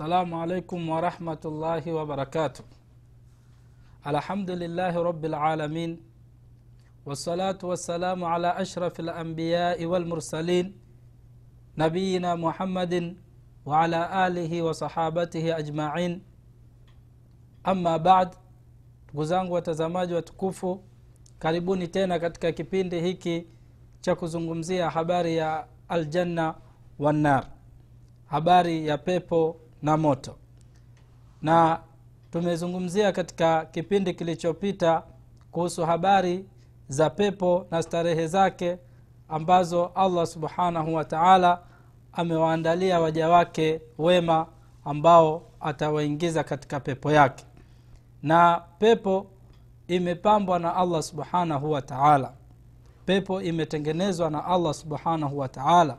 السلام عليكم ورحمة الله وبركاته. الحمد لله رب العالمين والصلاة والسلام على أشرف الأنبياء والمرسلين نبينا محمد وعلى آله وصحابته أجمعين. أما بعد ndugu zangu watazamaji watukufu karibuni tena katika kipindi hiki cha kuzungumzia habari ya aljanna wannar habari ya pepo na moto. Na tumezungumzia katika kipindi kilichopita kuhusu habari za pepo na starehe zake ambazo allah subhanahu wa taala amewaandalia waja wake wema ambao atawaingiza katika pepo yake. Na pepo imepambwa na allah subhanahu wa taala. Pepo imetengenezwa na allah subhanahu wa taala.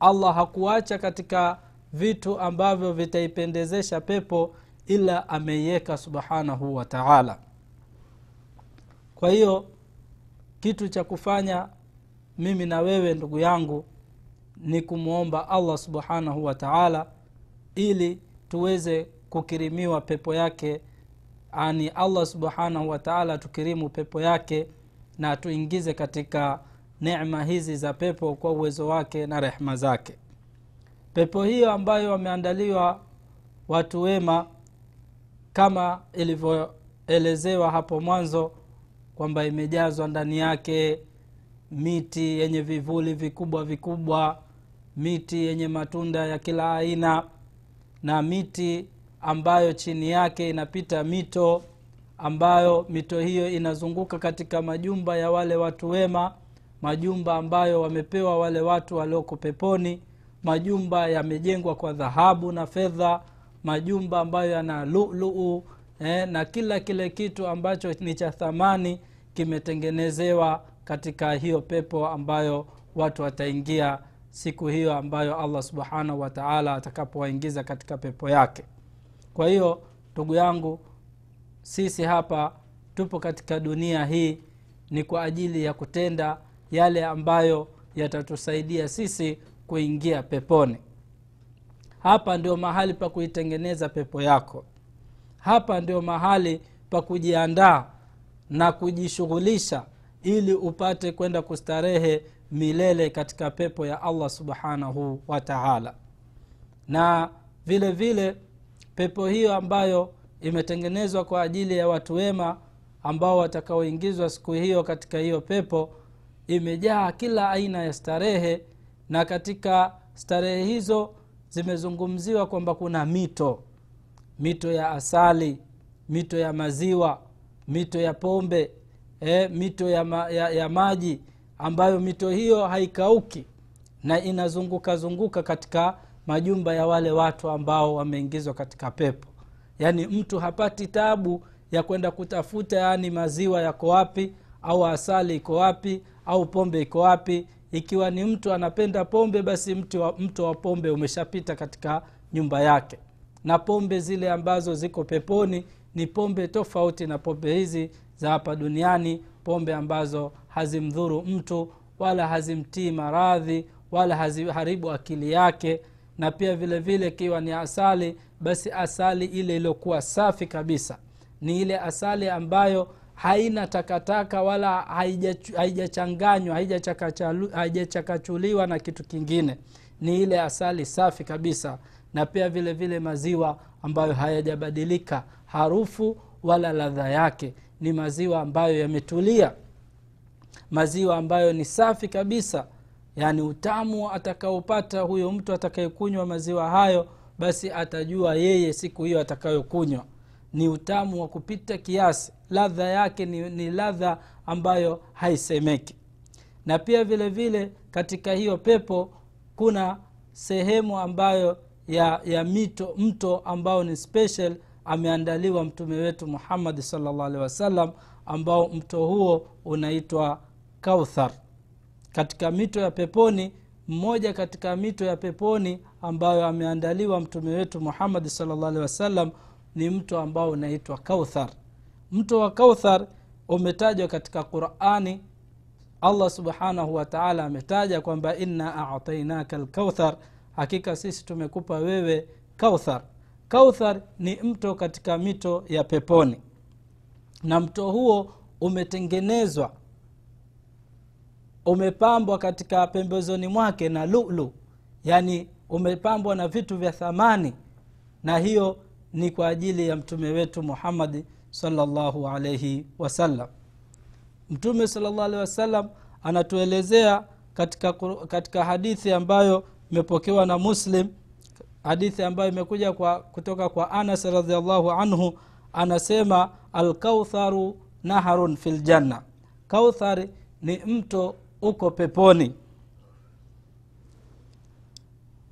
Allah hakuacha katika vitu ambavyo vitaipendezesha pepo ila ameiweka subhanahu wa taala. Kwa hiyo kitu cha kufanya mimi na wewe ndugu yangu ni kumwomba allah subhanahu wa taala ili tuweze kukirimiwa pepo yake ani allah subhanahu wataala tukirimu pepo yake na tuingize katika nema hizi za pepo kwa uwezo wake na rehma zake pepo hiyo ambayo wameandaliwa watu wema kama ilivyoelezewa hapo mwanzo kwamba imejazwa ndani yake miti yenye vivuli vikubwa vikubwa miti yenye matunda ya kila aina na miti ambayo chini yake inapita mito ambayo mito hiyo inazunguka katika majumba ya wale watu wema majumba ambayo wamepewa wale watu walioko peponi majumba yamejengwa kwa dhahabu na fedha majumba ambayo yana luluu eh, na kila kile kitu ambacho ni cha thamani kimetengenezewa katika hiyo pepo ambayo watu wataingia siku hiyo ambayo allah subhanahu wataala atakapowaingiza katika pepo yake. Kwa hiyo ndugu yangu sisi hapa tupo katika dunia hii ni kwa ajili ya kutenda yale ambayo yatatusaidia sisi kuingia peponi. Hapa ndio mahali pa kuitengeneza pepo yako. Hapa ndio mahali pa kujiandaa na kujishughulisha ili upate kwenda kustarehe milele katika pepo ya allah subhanahu wa taala. Na vile vile pepo hiyo ambayo imetengenezwa kwa ajili ya watu wema ambao watakaoingizwa siku hiyo katika hiyo pepo imejaa kila aina ya starehe na katika starehe hizo zimezungumziwa kwamba kuna mito. Mito ya asali mito ya maziwa mito ya pombe e, mito ya, ma, ya, ya maji ambayo mito hiyo haikauki na inazunguka zunguka katika majumba ya wale watu ambao wameingizwa katika pepo. Yaani mtu hapati tabu ya kwenda kutafuta yaani maziwa yako wapi au asali iko wapi au pombe iko wapi ikiwa ni mtu anapenda pombe basi mtu wa, wa pombe umeshapita katika nyumba yake. Na pombe zile ambazo ziko peponi ni pombe tofauti na pombe hizi za hapa duniani pombe ambazo hazimdhuru mtu wala hazimtii maradhi wala haziharibu akili yake. Na pia vile vile ikiwa ni asali basi asali ile iliyokuwa safi kabisa ni ile asali ambayo haina takataka wala haijachanganywa haijachakachuliwa na kitu kingine. Ni ile asali safi kabisa na pia vile vile maziwa ambayo hayajabadilika harufu wala ladha yake. Ni maziwa ambayo yametulia. Maziwa ambayo ni safi kabisa yaani utamu atakaopata huyo mtu atakayekunywa maziwa hayo basi atajua yeye siku hiyo atakayokunywa ni utamu wa kupita kiasi. Ladha yake ni, ni ladha ambayo haisemeki. Na pia vile vile katika hiyo pepo kuna sehemu ambayo ya, ya mito mto ambao ni special ameandaliwa mtume wetu muhammadi salllah wasallam ambao mto huo unaitwa kauthar. Katika mito ya peponi mmoja katika mito ya peponi ambayo ameandaliwa mtume wetu muhammadi salllah wasallam ni mto ambao unaitwa kauthar. Mto wa kauthar umetajwa katika qurani. Allah subhanahu wataala ametaja kwamba inna atainaka lkauthar hakika sisi tumekupa wewe kauthar. Kauthar ni mto katika mito ya peponi. Na mto huo umetengenezwa umepambwa katika pembezoni mwake na lulu. Yaani umepambwa na vitu vya thamani. Na hiyo ni kwa ajili ya mtume wetu muhammadi salllahu alaihi wasallam. Mtume salllahu alehi wasallam anatuelezea katika, katika hadithi ambayo imepokewa na muslim hadithi ambayo imekuja kwa, kutoka kwa anas radiallahu anhu anasema alkautharu naharun fi ljanna kauthar ni mto uko peponi.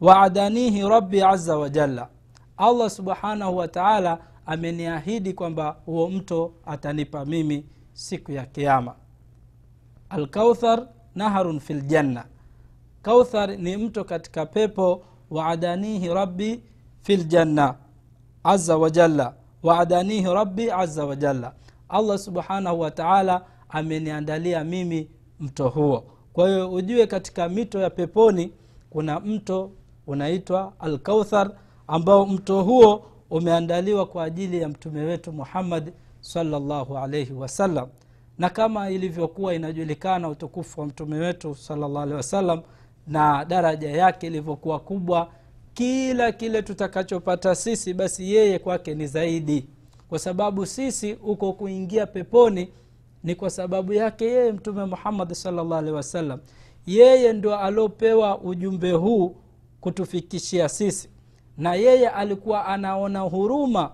Waadanihi rabbi aza wajalla allah subhanahu wa taala ameniahidi kwamba huo mto atanipa mimi siku ya kiama alkauthar naharun fi ljanna kauthar ni mto katika pepo waadanihi rabbi fi ljanna aza wajalla waadanihi rabbi aza wajalla allah subhanahu wa taala ameniandalia mimi mto huo. Kwa hiyo ujue katika mito ya peponi kuna mto unaitwa alkauthar ambao mto huo umeandaliwa kwa ajili ya mtume wetu muhammadi salllahu alaihi wasallam na kama ilivyokuwa inajulikana utukufu wa mtume wetu salllah alehi wasallam na daraja yake ilivyokuwa kubwa kila kile tutakachopata sisi basi yeye kwake ni zaidi. Kwa sababu sisi uko kuingia peponi ni kwa sababu yake yeye mtume muhammadi salllah alehi wasallam yeye ndo aliopewa ujumbe huu kutufikishia sisi na yeye alikuwa anaona huruma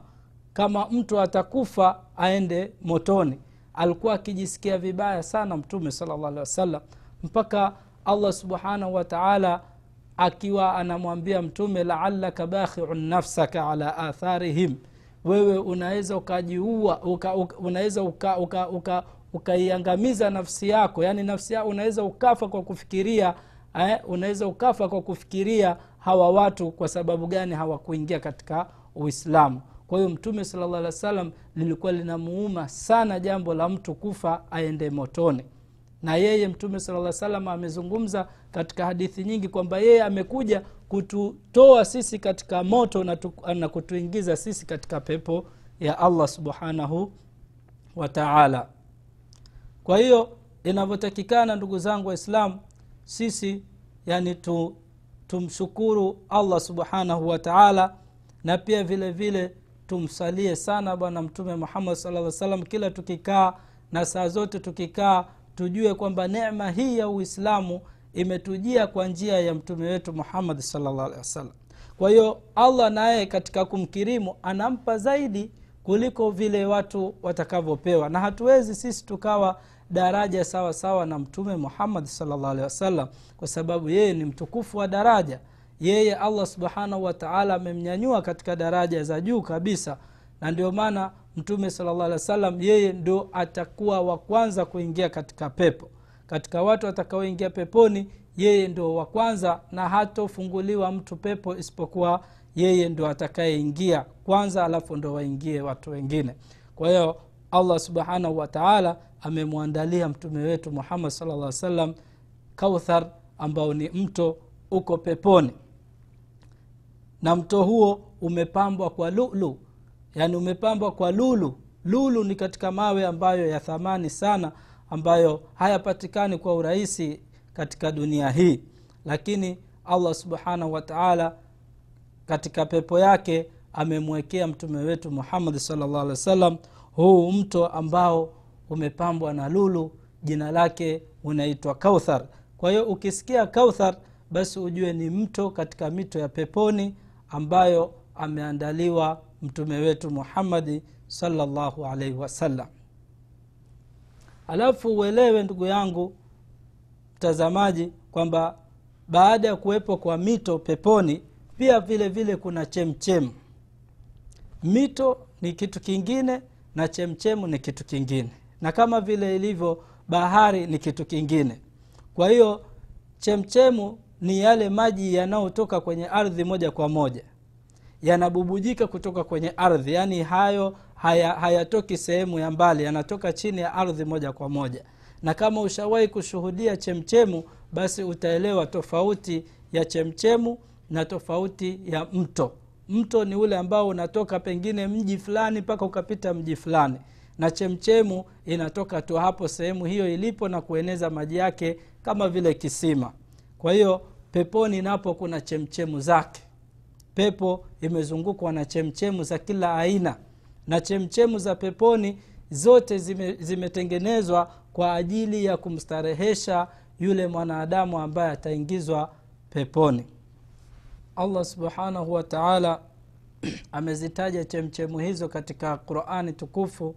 kama mtu atakufa aende motoni. Alikuwa akijisikia vibaya sana mtume salllah alehi wasallam mpaka allah subhanahu wataala akiwa anamwambia mtume laalaka bakhiun nafsaka ala atharihim. Wewe unaweza ukajiua uka, unaweza ukaiangamiza uka, uka, uka nafsi yako. Yaani nafsi yako unaweza ukafa kwa kufikiria eh, unaweza ukafa kwa kufikiria hawa watu kwa sababu gani hawakuingia katika uislamu. Kwa hiyo mtume salllah alih wa sallam lilikuwa linamuuma sana jambo la mtu kufa aende motoni. Na yeye mtume sala salam amezungumza katika hadithi nyingi kwamba yeye amekuja kututoa sisi katika moto na, tu, na kutuingiza sisi katika pepo ya allah subhanahu wa taala. Kwa hiyo inavyotakikana ndugu zangu waislamu sisi yani tu, tumshukuru allah subhanahu wa taala na pia vile vile tumsalie sana bwana mtume muhammad saa salam kila tukikaa na saa zote tukikaa tujue kwamba nema hii ya uislamu imetujia kwa njia ya mtume wetu muhammadi salllah alehi wasallam. Kwa hiyo allah naye katika kumkirimu anampa zaidi kuliko vile watu watakavyopewa. Na hatuwezi sisi tukawa daraja sawa sawa na mtume muhammad salllah alehi wasallam kwa sababu yeye ni mtukufu wa daraja. Yeye allah subhanahu wataala amemnyanyua katika daraja za juu kabisa na ndio maana mtume salllah alih wa yeye ndo atakuwa wa kwanza kuingia katika pepo. Katika watu watakaoingia peponi yeye ndo wa kwanza na hatofunguliwa mtu pepo isipokuwa yeye ndo atakayeingia kwanza alafu ndo waingie watu wengine. Kwa hiyo allah subhanahu wataala amemwandalia mtume wetu muhammad sala llah salam kauthar ambao ni mto uko peponi. Na mto huo umepambwa kwa lulu yaani umepambwa kwa lulu. Lulu ni katika mawe ambayo ya thamani sana ambayo hayapatikani kwa urahisi katika dunia hii. Lakini allah subhanahu wataala katika pepo yake amemwekea mtume wetu muhammadi salllah alih wa sallam huu mto ambao umepambwa na lulu jina lake unaitwa kauthar. Kwa hiyo ukisikia kauthar basi ujue ni mto katika mito ya peponi ambayo ameandaliwa mtume wetu muhammadi salllahu alaihi wasallam. Alafu uelewe ndugu yangu mtazamaji kwamba baada ya kuwepo kwa mito peponi pia vile vile kuna chemchemu mito ni kitu kingine na chemchemu ni kitu kingine na kama vile ilivyo bahari ni kitu kingine. Kwa hiyo chemchemu ni yale maji yanayotoka kwenye ardhi moja kwa moja. Yanabubujika kutoka kwenye ardhi yaani hayo hayatoki haya sehemu ya mbali yanatoka chini ya ardhi moja kwa moja. Na kama ushawahi kushuhudia chemchemu basi utaelewa tofauti ya chemchemu na tofauti ya mto. Mto ni ule ambao unatoka pengine mji fulani mpaka ukapita mji fulani na chemchemu inatoka tu hapo sehemu hiyo ilipo na kueneza maji yake kama vile kisima. Kwa hiyo peponi napo kuna chemchemu zake. Pepo imezungukwa na chemchemu za kila aina. Na chemchemu za peponi zote zime, zimetengenezwa kwa ajili ya kumstarehesha yule mwanadamu ambaye ataingizwa peponi. Allah subhanahu wataala amezitaja chemchemu hizo katika qurani tukufu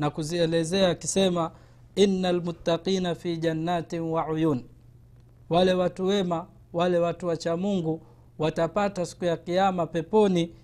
na kuzielezea akisema ina lmuttaqina fi jannatin wa uyun. Wale watu wema wale watu wacha mungu watapata siku ya kiama peponi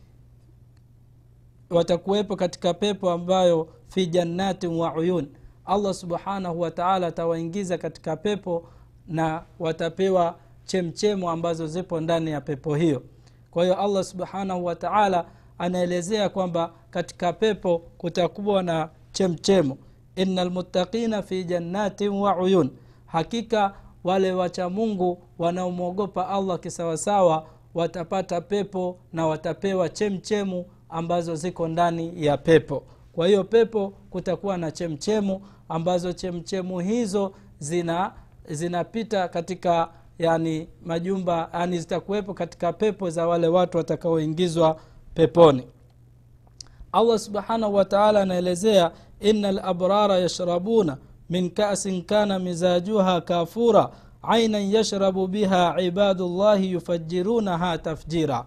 watakuwepo katika pepo ambayo fi jannatin wa uyun. Allah subhanahu wataala atawaingiza katika pepo na watapewa chemchemu ambazo zipo ndani ya pepo hiyo. Kwa hiyo allah subhanahu wataala anaelezea kwamba katika pepo kutakuwa na chemchemu. Ina lmuttaqina fi jannatin wa uyun. Hakika wale wacha mungu wanaomwogopa allah kisawasawa watapata pepo na watapewa chemchemu ambazo ziko ndani ya pepo. Kwa hiyo pepo kutakuwa na chemchemu ambazo chemchemu hizo zina zinapita katika yani majumba yani zitakuwepo katika pepo za wale watu watakaoingizwa peponi. Allah subhanahu wataala anaelezea ina labrara yashrabuna min kasin kana mizajuha kafura ainan yashrabu biha ibadullahi yufajirunaha tafjira.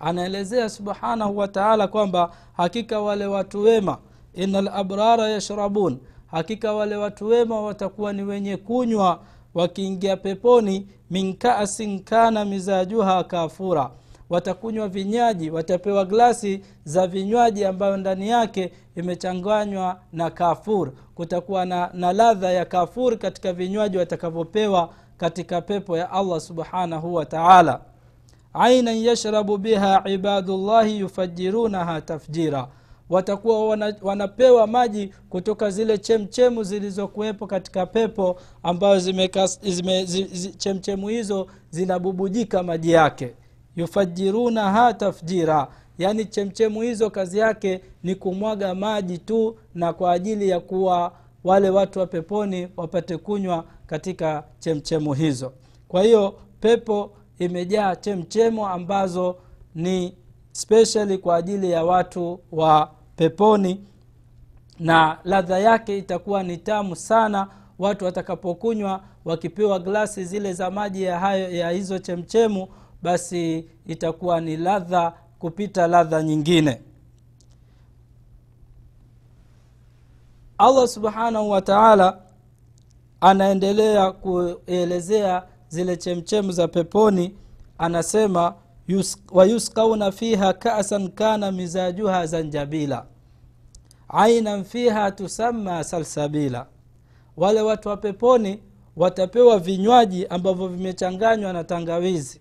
Anaelezea subhanahu wataala kwamba hakika wale watu wema ina labrara yashrabun hakika wale watu wema watakuwa ni wenye kunywa wakiingia peponi min kasin kana mizajuha kafura watakunywa vinywaji watapewa glasi za vinywaji ambayo ndani yake imechanganywa na kafur. Kutakuwa na, na ladha ya kafur katika vinywaji watakavyopewa katika pepo ya allah subhanahu wa taala. Ainan yashrabu biha ibadullahi yufajirunaha tafjira. Watakuwa wana, wanapewa maji kutoka zile chemchemu zilizokuwepo katika pepo ambayo zime, zime, zi, zi, hizo zinabubujika maji yake yufajirunaha tafjira. Yaani chemchemu hizo kazi yake ni kumwaga maji tu na kwa ajili ya kuwa wale watu wa peponi wapate kunywa katika chemchemu hizo. Kwa hiyo pepo imejaa chemchemu ambazo ni specially kwa ajili ya watu wa peponi na ladha yake itakuwa ni tamu sana watu watakapokunywa wakipewa glasi zile za maji ya, hayo, ya hizo chemchemu basi itakuwa ni ladha kupita ladha nyingine. Allah subhanahu wa taala anaendelea kuelezea zile chemchemu za peponi anasema wayuskauna fiha kasan kana mizajuha zanjabila. Ainan fiha tusamma salsabila. Wale watu wa peponi watapewa vinywaji ambavyo vimechanganywa na tangawizi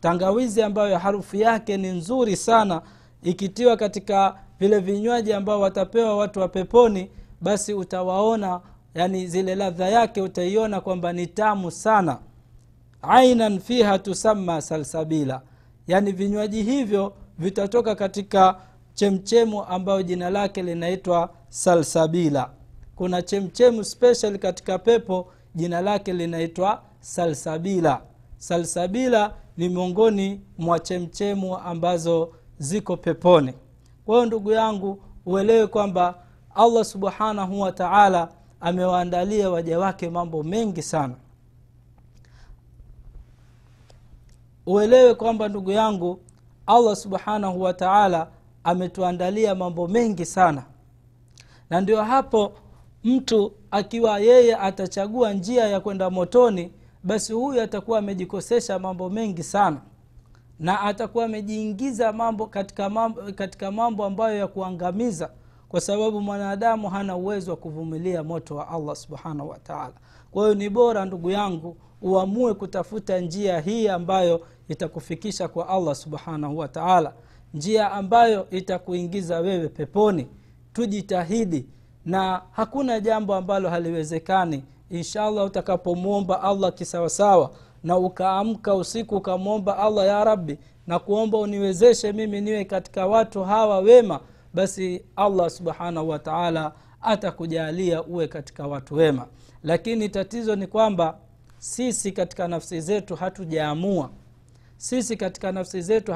tangawizi ambayo harufu yake ni nzuri sana ikitiwa katika vile vinywaji ambao watapewa watu wa peponi basi utawaona yani zile ladha yake utaiona kwamba ni tamu sana. Ainan fiha tusamma salsabila. Yani vinywaji hivyo vitatoka katika chemchemu ambayo jina lake linaitwa salsabila. Kuna chemchemu special katika pepo jina lake linaitwa salsabila. Salsabila ni miongoni mwa chemchemu ambazo ziko peponi. Kwa hiyo ndugu yangu uelewe kwamba allah subhanahu wa taala amewaandalia waja wake mambo mengi sana. Uelewe kwamba ndugu yangu allah subhanahu wa taala ametuandalia mambo mengi sana. Na ndio hapo mtu akiwa yeye atachagua njia ya kwenda motoni basi huyu atakuwa amejikosesha mambo mengi sana. Na atakuwa amejiingiza mambo katika mambo, katika mambo ambayo ya kuangamiza. Kwa sababu mwanadamu hana uwezo wa kuvumilia moto wa allah subhanahu wataala kwa hiyo ni bora ndugu yangu uamue kutafuta njia hii ambayo itakufikisha kwa allah subhanahu wataala njia ambayo itakuingiza wewe peponi. Tujitahidi. Na hakuna jambo ambalo haliwezekani inshallah utakapomwomba allah kisawasawa na ukaamka usiku ukamwomba allah ya rabbi na kuomba uniwezeshe mimi niwe katika watu hawa wema basi allah subhanahu wataala atakujalia uwe katika watu wema. Lakini tatizo ni kwamba sisi katika nafsi zetu hatujaamua. Sisi katika nafsi zetu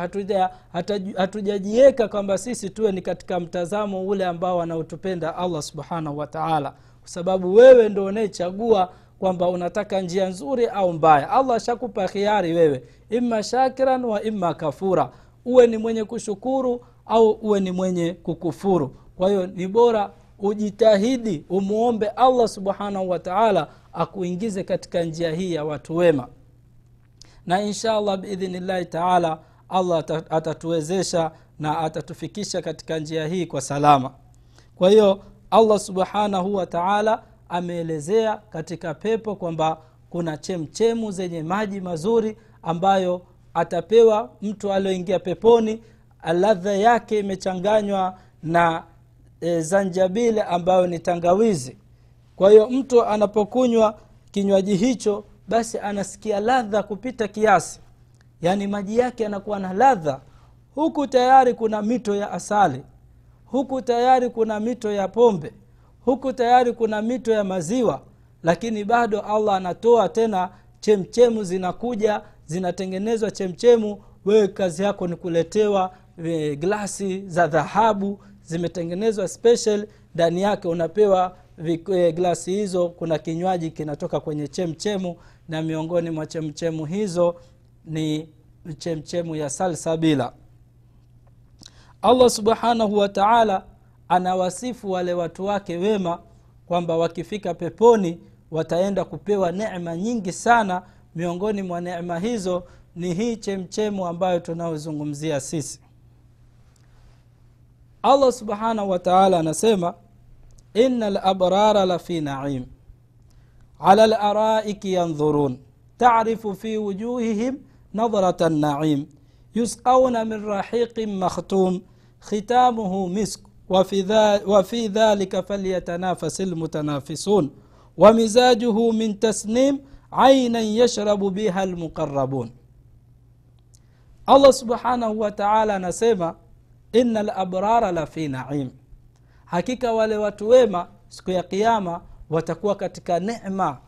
hatujajiweka hatuja kwamba sisi tuwe ni katika mtazamo ule ambao anaotupenda allah subhanahu wataala kwa sababu wewe ndo unayechagua kwamba unataka njia nzuri au mbaya. Allah ashakupa khiari wewe. Imma shakiran wa imma kafura. Uwe ni mwenye kushukuru au uwe ni mwenye kukufuru. Kwa hiyo ni bora ujitahidi umwombe allah subhanahu wataala akuingize katika njia hii ya watu wema. Na insha allah biidhnillahi taala allah atatuwezesha na atatufikisha katika njia hii kwa salama. Kwa hiyo allah subhanahu wa taala ameelezea katika pepo kwamba kuna chemchemu zenye maji mazuri ambayo atapewa mtu alioingia peponi ladha yake imechanganywa na e, zanjabili ambayo ni tangawizi. Kwa hiyo mtu anapokunywa kinywaji hicho basi anasikia ladha kupita kiasi. Yaani maji yake yanakuwa na ladha. Huku tayari kuna mito ya asali huku tayari kuna mito ya pombe huku tayari kuna mito ya maziwa lakini bado allah anatoa tena chemchemu zinakuja zinatengenezwa chemchemu wewe kazi yako ni kuletewa e, glasi za dhahabu zimetengenezwa special ndani yake unapewa e, glasi hizo kuna kinywaji kinatoka kwenye chemchemu na miongoni mwa chemchemu hizo ni chemchemu ya salsabila allah subhanahu wa taala anawasifu wale watu wake wema kwamba wakifika peponi wataenda kupewa necma nyingi sana. Miongoni mwa necma hizo ni hii chemchemu ambayo tunayozungumzia sisi. Allah subhanahu wa taala anasema ina labrara lafi naim ala laraiki yandhurun tarifu fi wujuhihim nadhrata naim yusqauna min rahiqin makhtum ختامه مسك. وفي, وفي ذلك فليتنافس المتنافسون. ومزاجه من تسنيم عينا يشرب بها المقربون. الله سبحانه وتعالى نسيما إن الأبرار لفي نعيم. حقيقة ولواتوما siku ya kiama watakuwa katika nema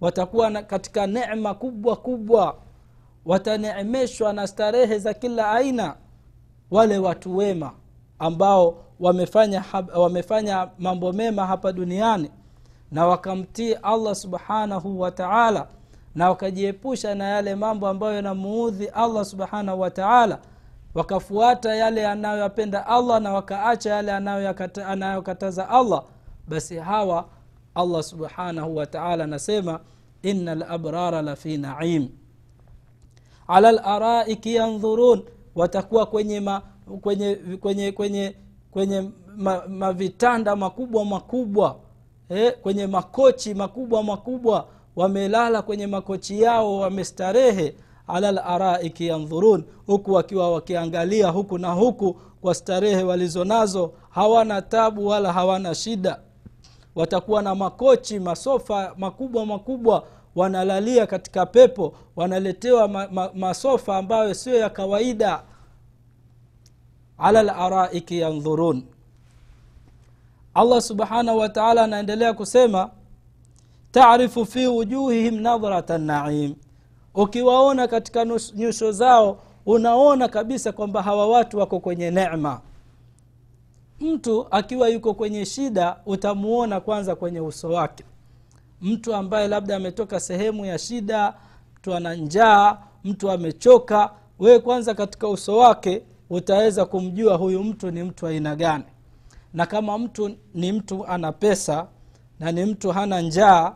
watakuwa katika nema kubwa kubwa wataneemeshwa na starehe za kila aina wale watu wema ambao wamefanya, wamefanya mambo mema hapa duniani na wakamtii allah subhanahu wa taala na wakajiepusha na yale mambo ambayo yanamuudhi allah subhanahu wa taala wakafuata yale anayoyapenda allah na wakaacha yale anayokataza allah basi hawa allah subhanahu wa taala anasema ina labrara lafi naim. Ala laraiki yandhurun watakuwa kwenye ma, kwenye kwenye kwenye kwenye mavitanda ma makubwa makubwa eh, kwenye makochi makubwa makubwa. Wamelala kwenye makochi yao wamestarehe. Ala laraiki yandhurun huku wakiwa wakiangalia huku na huku kwa starehe walizo nazo. Hawana tabu wala hawana shida. Watakuwa na makochi masofa makubwa makubwa wanalalia katika pepo wanaletewa ma, ma, masofa ambayo sio ya kawaida. Ala laraiki yandhurun allah subhanahu wataala anaendelea kusema tarifu fi wujuhihim nadhrata naim. Ukiwaona katika nyuso zao unaona kabisa kwamba hawa watu wako kwenye nema. Mtu akiwa yuko kwenye shida utamuona kwanza kwenye uso wake mtu ambaye labda ametoka sehemu ya shida mtu ana njaa mtu amechoka wewe kwanza katika uso wake utaweza kumjua huyu mtu ni mtu aina gani. Na kama mtu ni mtu ana pesa na ni mtu hana njaa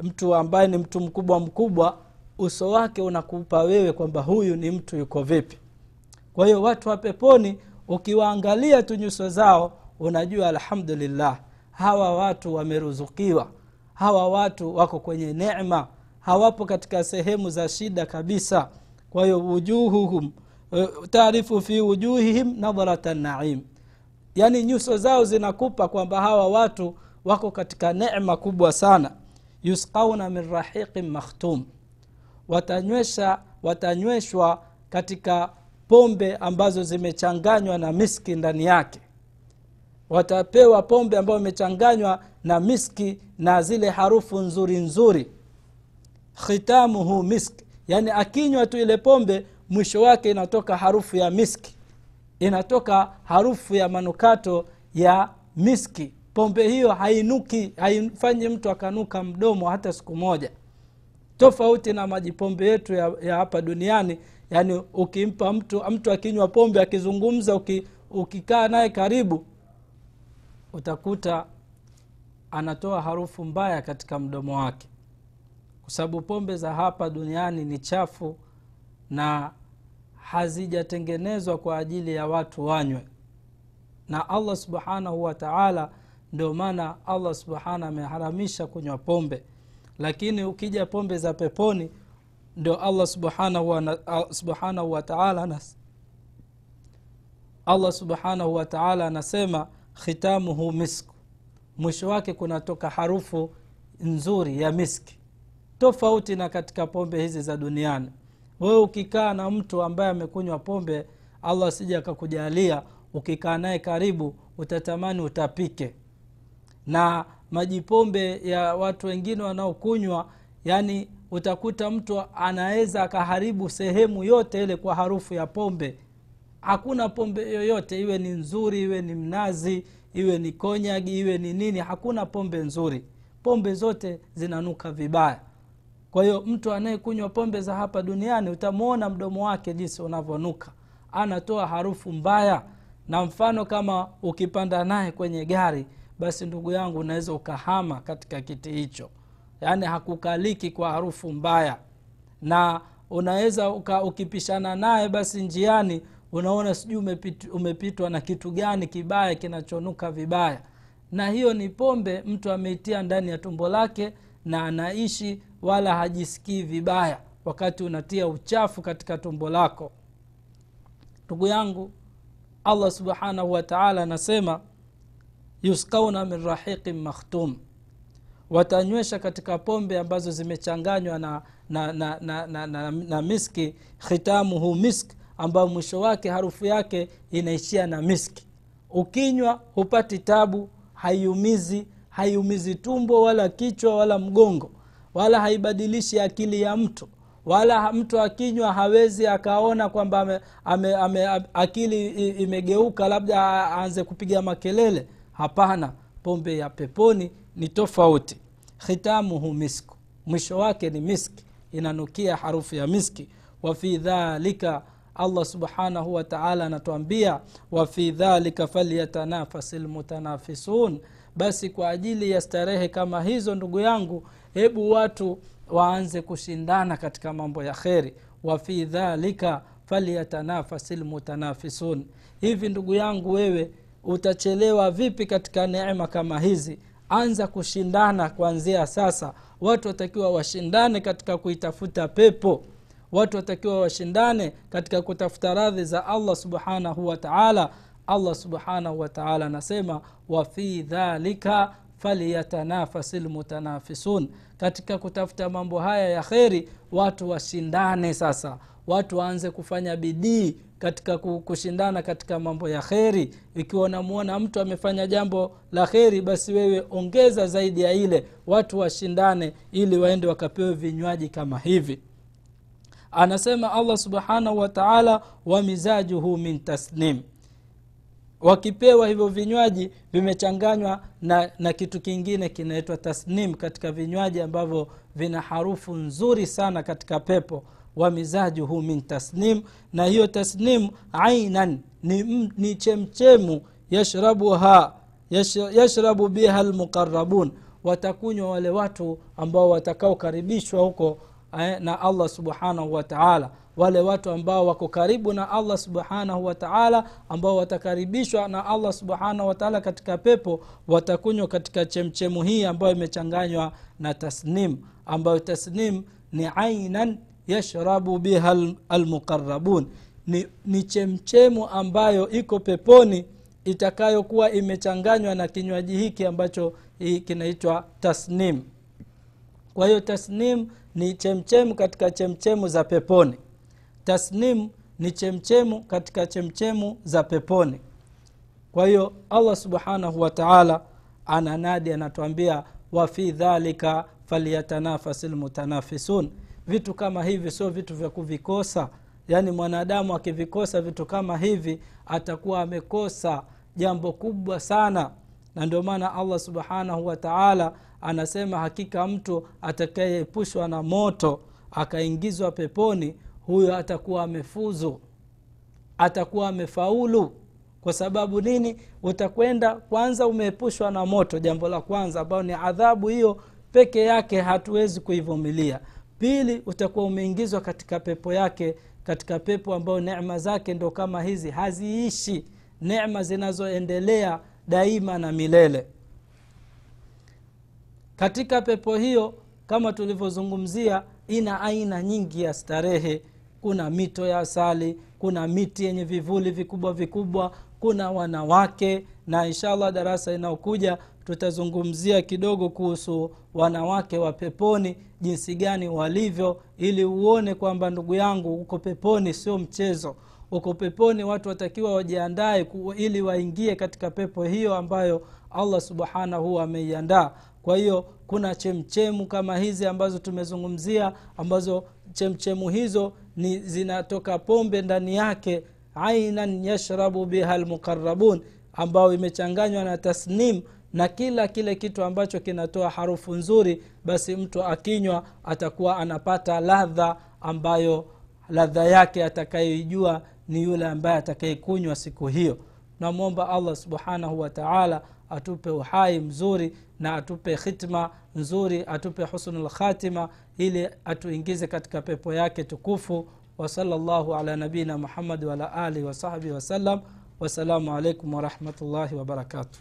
mtu ambaye ni mtu mkubwa mkubwa uso wake unakupa wewe kwamba huyu ni mtu yuko vipi. Kwa hiyo watu wa peponi ukiwaangalia tu nyuso zao unajua alhamdulillah hawa watu wameruzukiwa hawa watu wako kwenye nema hawapo katika sehemu za shida kabisa. Kwa hiyo wujuhuhum taarifu fi wujuhihim nadharata naim. Yaani nyuso zao zinakupa kwamba hawa watu wako katika nema kubwa sana. Yusqauna min rahiqin makhtum. Watanywesha watanyweshwa katika pombe ambazo zimechanganywa na miski ndani yake watapewa pombe ambayo imechanganywa na miski na zile harufu nzuri nzuri. Khitamuhu misk yaani akinywa tu ile pombe mwisho wake inatoka harufu ya miski. Inatoka harufu ya manukato ya miski. Pombe hiyo hainuki haifanyi mtu akanuka mdomo hata siku moja. Tofauti na majipombe yetu ya, ya hapa duniani yaani ukimpa mtu mtu akinywa pombe akizungumza uki, ukikaa naye karibu utakuta anatoa harufu mbaya katika mdomo wake. Kwa sababu pombe za hapa duniani ni chafu na hazijatengenezwa kwa ajili ya watu wanywe. Na allah subhanahu wataala ndio maana allah subhana ameharamisha kunywa pombe. Lakini ukija pombe za peponi ndio allah subhanahu wa, subhanahu wa allah subhanahu wataala anasema anasema khitamuhu misku mwisho wake kunatoka harufu nzuri ya miski tofauti na katika pombe hizi za duniani. Wewe ukikaa na mtu ambaye amekunywa pombe allah asija akakujalia ukikaa naye karibu utatamani utapike. Na majipombe ya watu wengine wanaokunywa yani utakuta mtu anaweza akaharibu sehemu yote ile kwa harufu ya pombe hakuna pombe yoyote iwe ni nzuri iwe ni mnazi iwe ni konyagi iwe ni nini hakuna pombe nzuri. Pombe zote zinanuka vibaya. Kwa hiyo mtu anayekunywa pombe za hapa duniani utamwona mdomo wake jinsi unavyonuka. Anatoa harufu mbaya. Na mfano kama ukipanda naye kwenye gari basi ndugu yangu unaweza ukahama katika kiti hicho. Yaani hakukaliki kwa harufu mbaya. Na unaweza ukipishana naye basi njiani unaona sijui umepit, umepitwa na kitu gani kibaya kinachonuka vibaya. Na hiyo ni pombe mtu ameitia ndani ya tumbo lake na anaishi wala hajisikii vibaya wakati unatia uchafu katika tumbo lako. Ndugu yangu allah subhanahu wataala anasema yuskauna min rahiqin makhtum. Watanywesha katika pombe ambazo zimechanganywa na, na, na, na, na, na, na miski khitamuhu misk ambayo mwisho wake harufu yake inaishia na miski. Ukinywa hupati tabu haiumizi haiumizi tumbo wala kichwa wala mgongo wala haibadilishi akili ya mtu wala mtu akinywa hawezi akaona kwamba ame, ame, ame, akili imegeuka labda aanze kupiga makelele. Hapana pombe ya peponi ni tofauti. Khitamuhu misku. Mwisho wake ni miski. Inanukia harufu ya miski. Wafi dhalika allah subhanahu wataala anatuambia wafi dhalika falyatanafasi lmutanafisun basi kwa ajili ya starehe kama hizo ndugu yangu hebu watu waanze kushindana katika mambo ya kheri. Wafi dhalika falyatanafasi lmutanafisun hivi ndugu yangu wewe utachelewa vipi katika neema kama hizi? Anza kushindana kuanzia sasa. Watu watakiwa washindane katika kuitafuta pepo watu watakiwa washindane katika kutafuta radhi za allah subhanahu wataala allah subhanahu wataala anasema wafi dhalika falyatanafasi lmutanafisun katika kutafuta mambo haya ya kheri watu washindane sasa. Watu waanze kufanya bidii katika kushindana katika mambo ya kheri. Ikiwa unamwona mtu amefanya jambo la kheri basi wewe ongeza zaidi ya ile. Watu washindane ili waende wakapewe vinywaji kama hivi anasema allah subhanahu wataala wa mizajuhu min tasnim. Wakipewa hivyo vinywaji vimechanganywa na, na kitu kingine kinaitwa tasnim katika vinywaji ambavyo vina harufu nzuri sana katika pepo. Wa mizajuhu min tasnim. Na hiyo tasnim ainan ni, ni chemchemu yashrabuha yash, yashrabu biha lmuqarabun watakunywa wale watu ambao watakaokaribishwa huko na allah subhanahu wataala wale watu ambao wako karibu na allah subhanahu wataala ambao watakaribishwa na allah subhanahu wataala katika pepo watakunywa katika chemchemu hii ambayo imechanganywa na tasnim ambayo tasnim ni ainan yashrabu biha almuqarabun ni, ni chemchemu ambayo iko peponi itakayokuwa imechanganywa na kinywaji hiki ambacho kinaitwa tasnim kwa hiyo tasnim ni chemchemu katika chemchemu za peponi. Tasnim ni chemchemu katika chemchemu za peponi. Kwa hiyo allah subhanahu wataala ananadi anatuambia wafi dhalika falyatanafasi lmutanafisun vitu kama hivi sio vitu vya kuvikosa. Yaani mwanadamu akivikosa vitu kama hivi atakuwa amekosa jambo kubwa sana. Na ndio maana allah subhanahu wa taala anasema hakika mtu atakayeepushwa na moto akaingizwa peponi huyo atakuwa amefuzu. Atakuwa amefaulu. Kwa sababu nini? Utakwenda kwanza umeepushwa na moto jambo la kwanza ambayo ni adhabu hiyo peke yake hatuwezi kuivumilia. Pili utakuwa umeingizwa katika pepo yake katika pepo ambayo nema zake ndo kama hizi haziishi. Nema zinazoendelea daima na milele katika pepo hiyo kama tulivyozungumzia ina aina nyingi ya starehe. Kuna mito ya asali kuna miti yenye vivuli vikubwa vikubwa kuna wanawake na inshallah darasa inayokuja tutazungumzia kidogo kuhusu wanawake wa peponi jinsi gani walivyo ili uone kwamba ndugu yangu uko peponi sio mchezo. Uko peponi watu watakiwa wajiandae ili waingie katika pepo hiyo ambayo allah subhanahu ameiandaa kwa hiyo kuna chemchemu kama hizi ambazo tumezungumzia ambazo chemchemu hizo ni zinatoka pombe ndani yake ainan yashrabu biha lmuqarabun ambayo imechanganywa na tasnim na kila kile kitu ambacho kinatoa harufu nzuri basi mtu akinywa atakuwa anapata ladha ambayo ladha yake atakayoijua ni yule ambaye atakayekunywa siku hiyo. Namwomba allah subhanahu wataala atupe uhai mzuri na atupe khitma nzuri atupe husnu lkhatima ili atuingize katika pepo yake tukufu. Wasala llahu ala nabiina muhammadi wala alihi wasahbihi wasallam wassalamu alaikum warahmatullahi wabarakatuh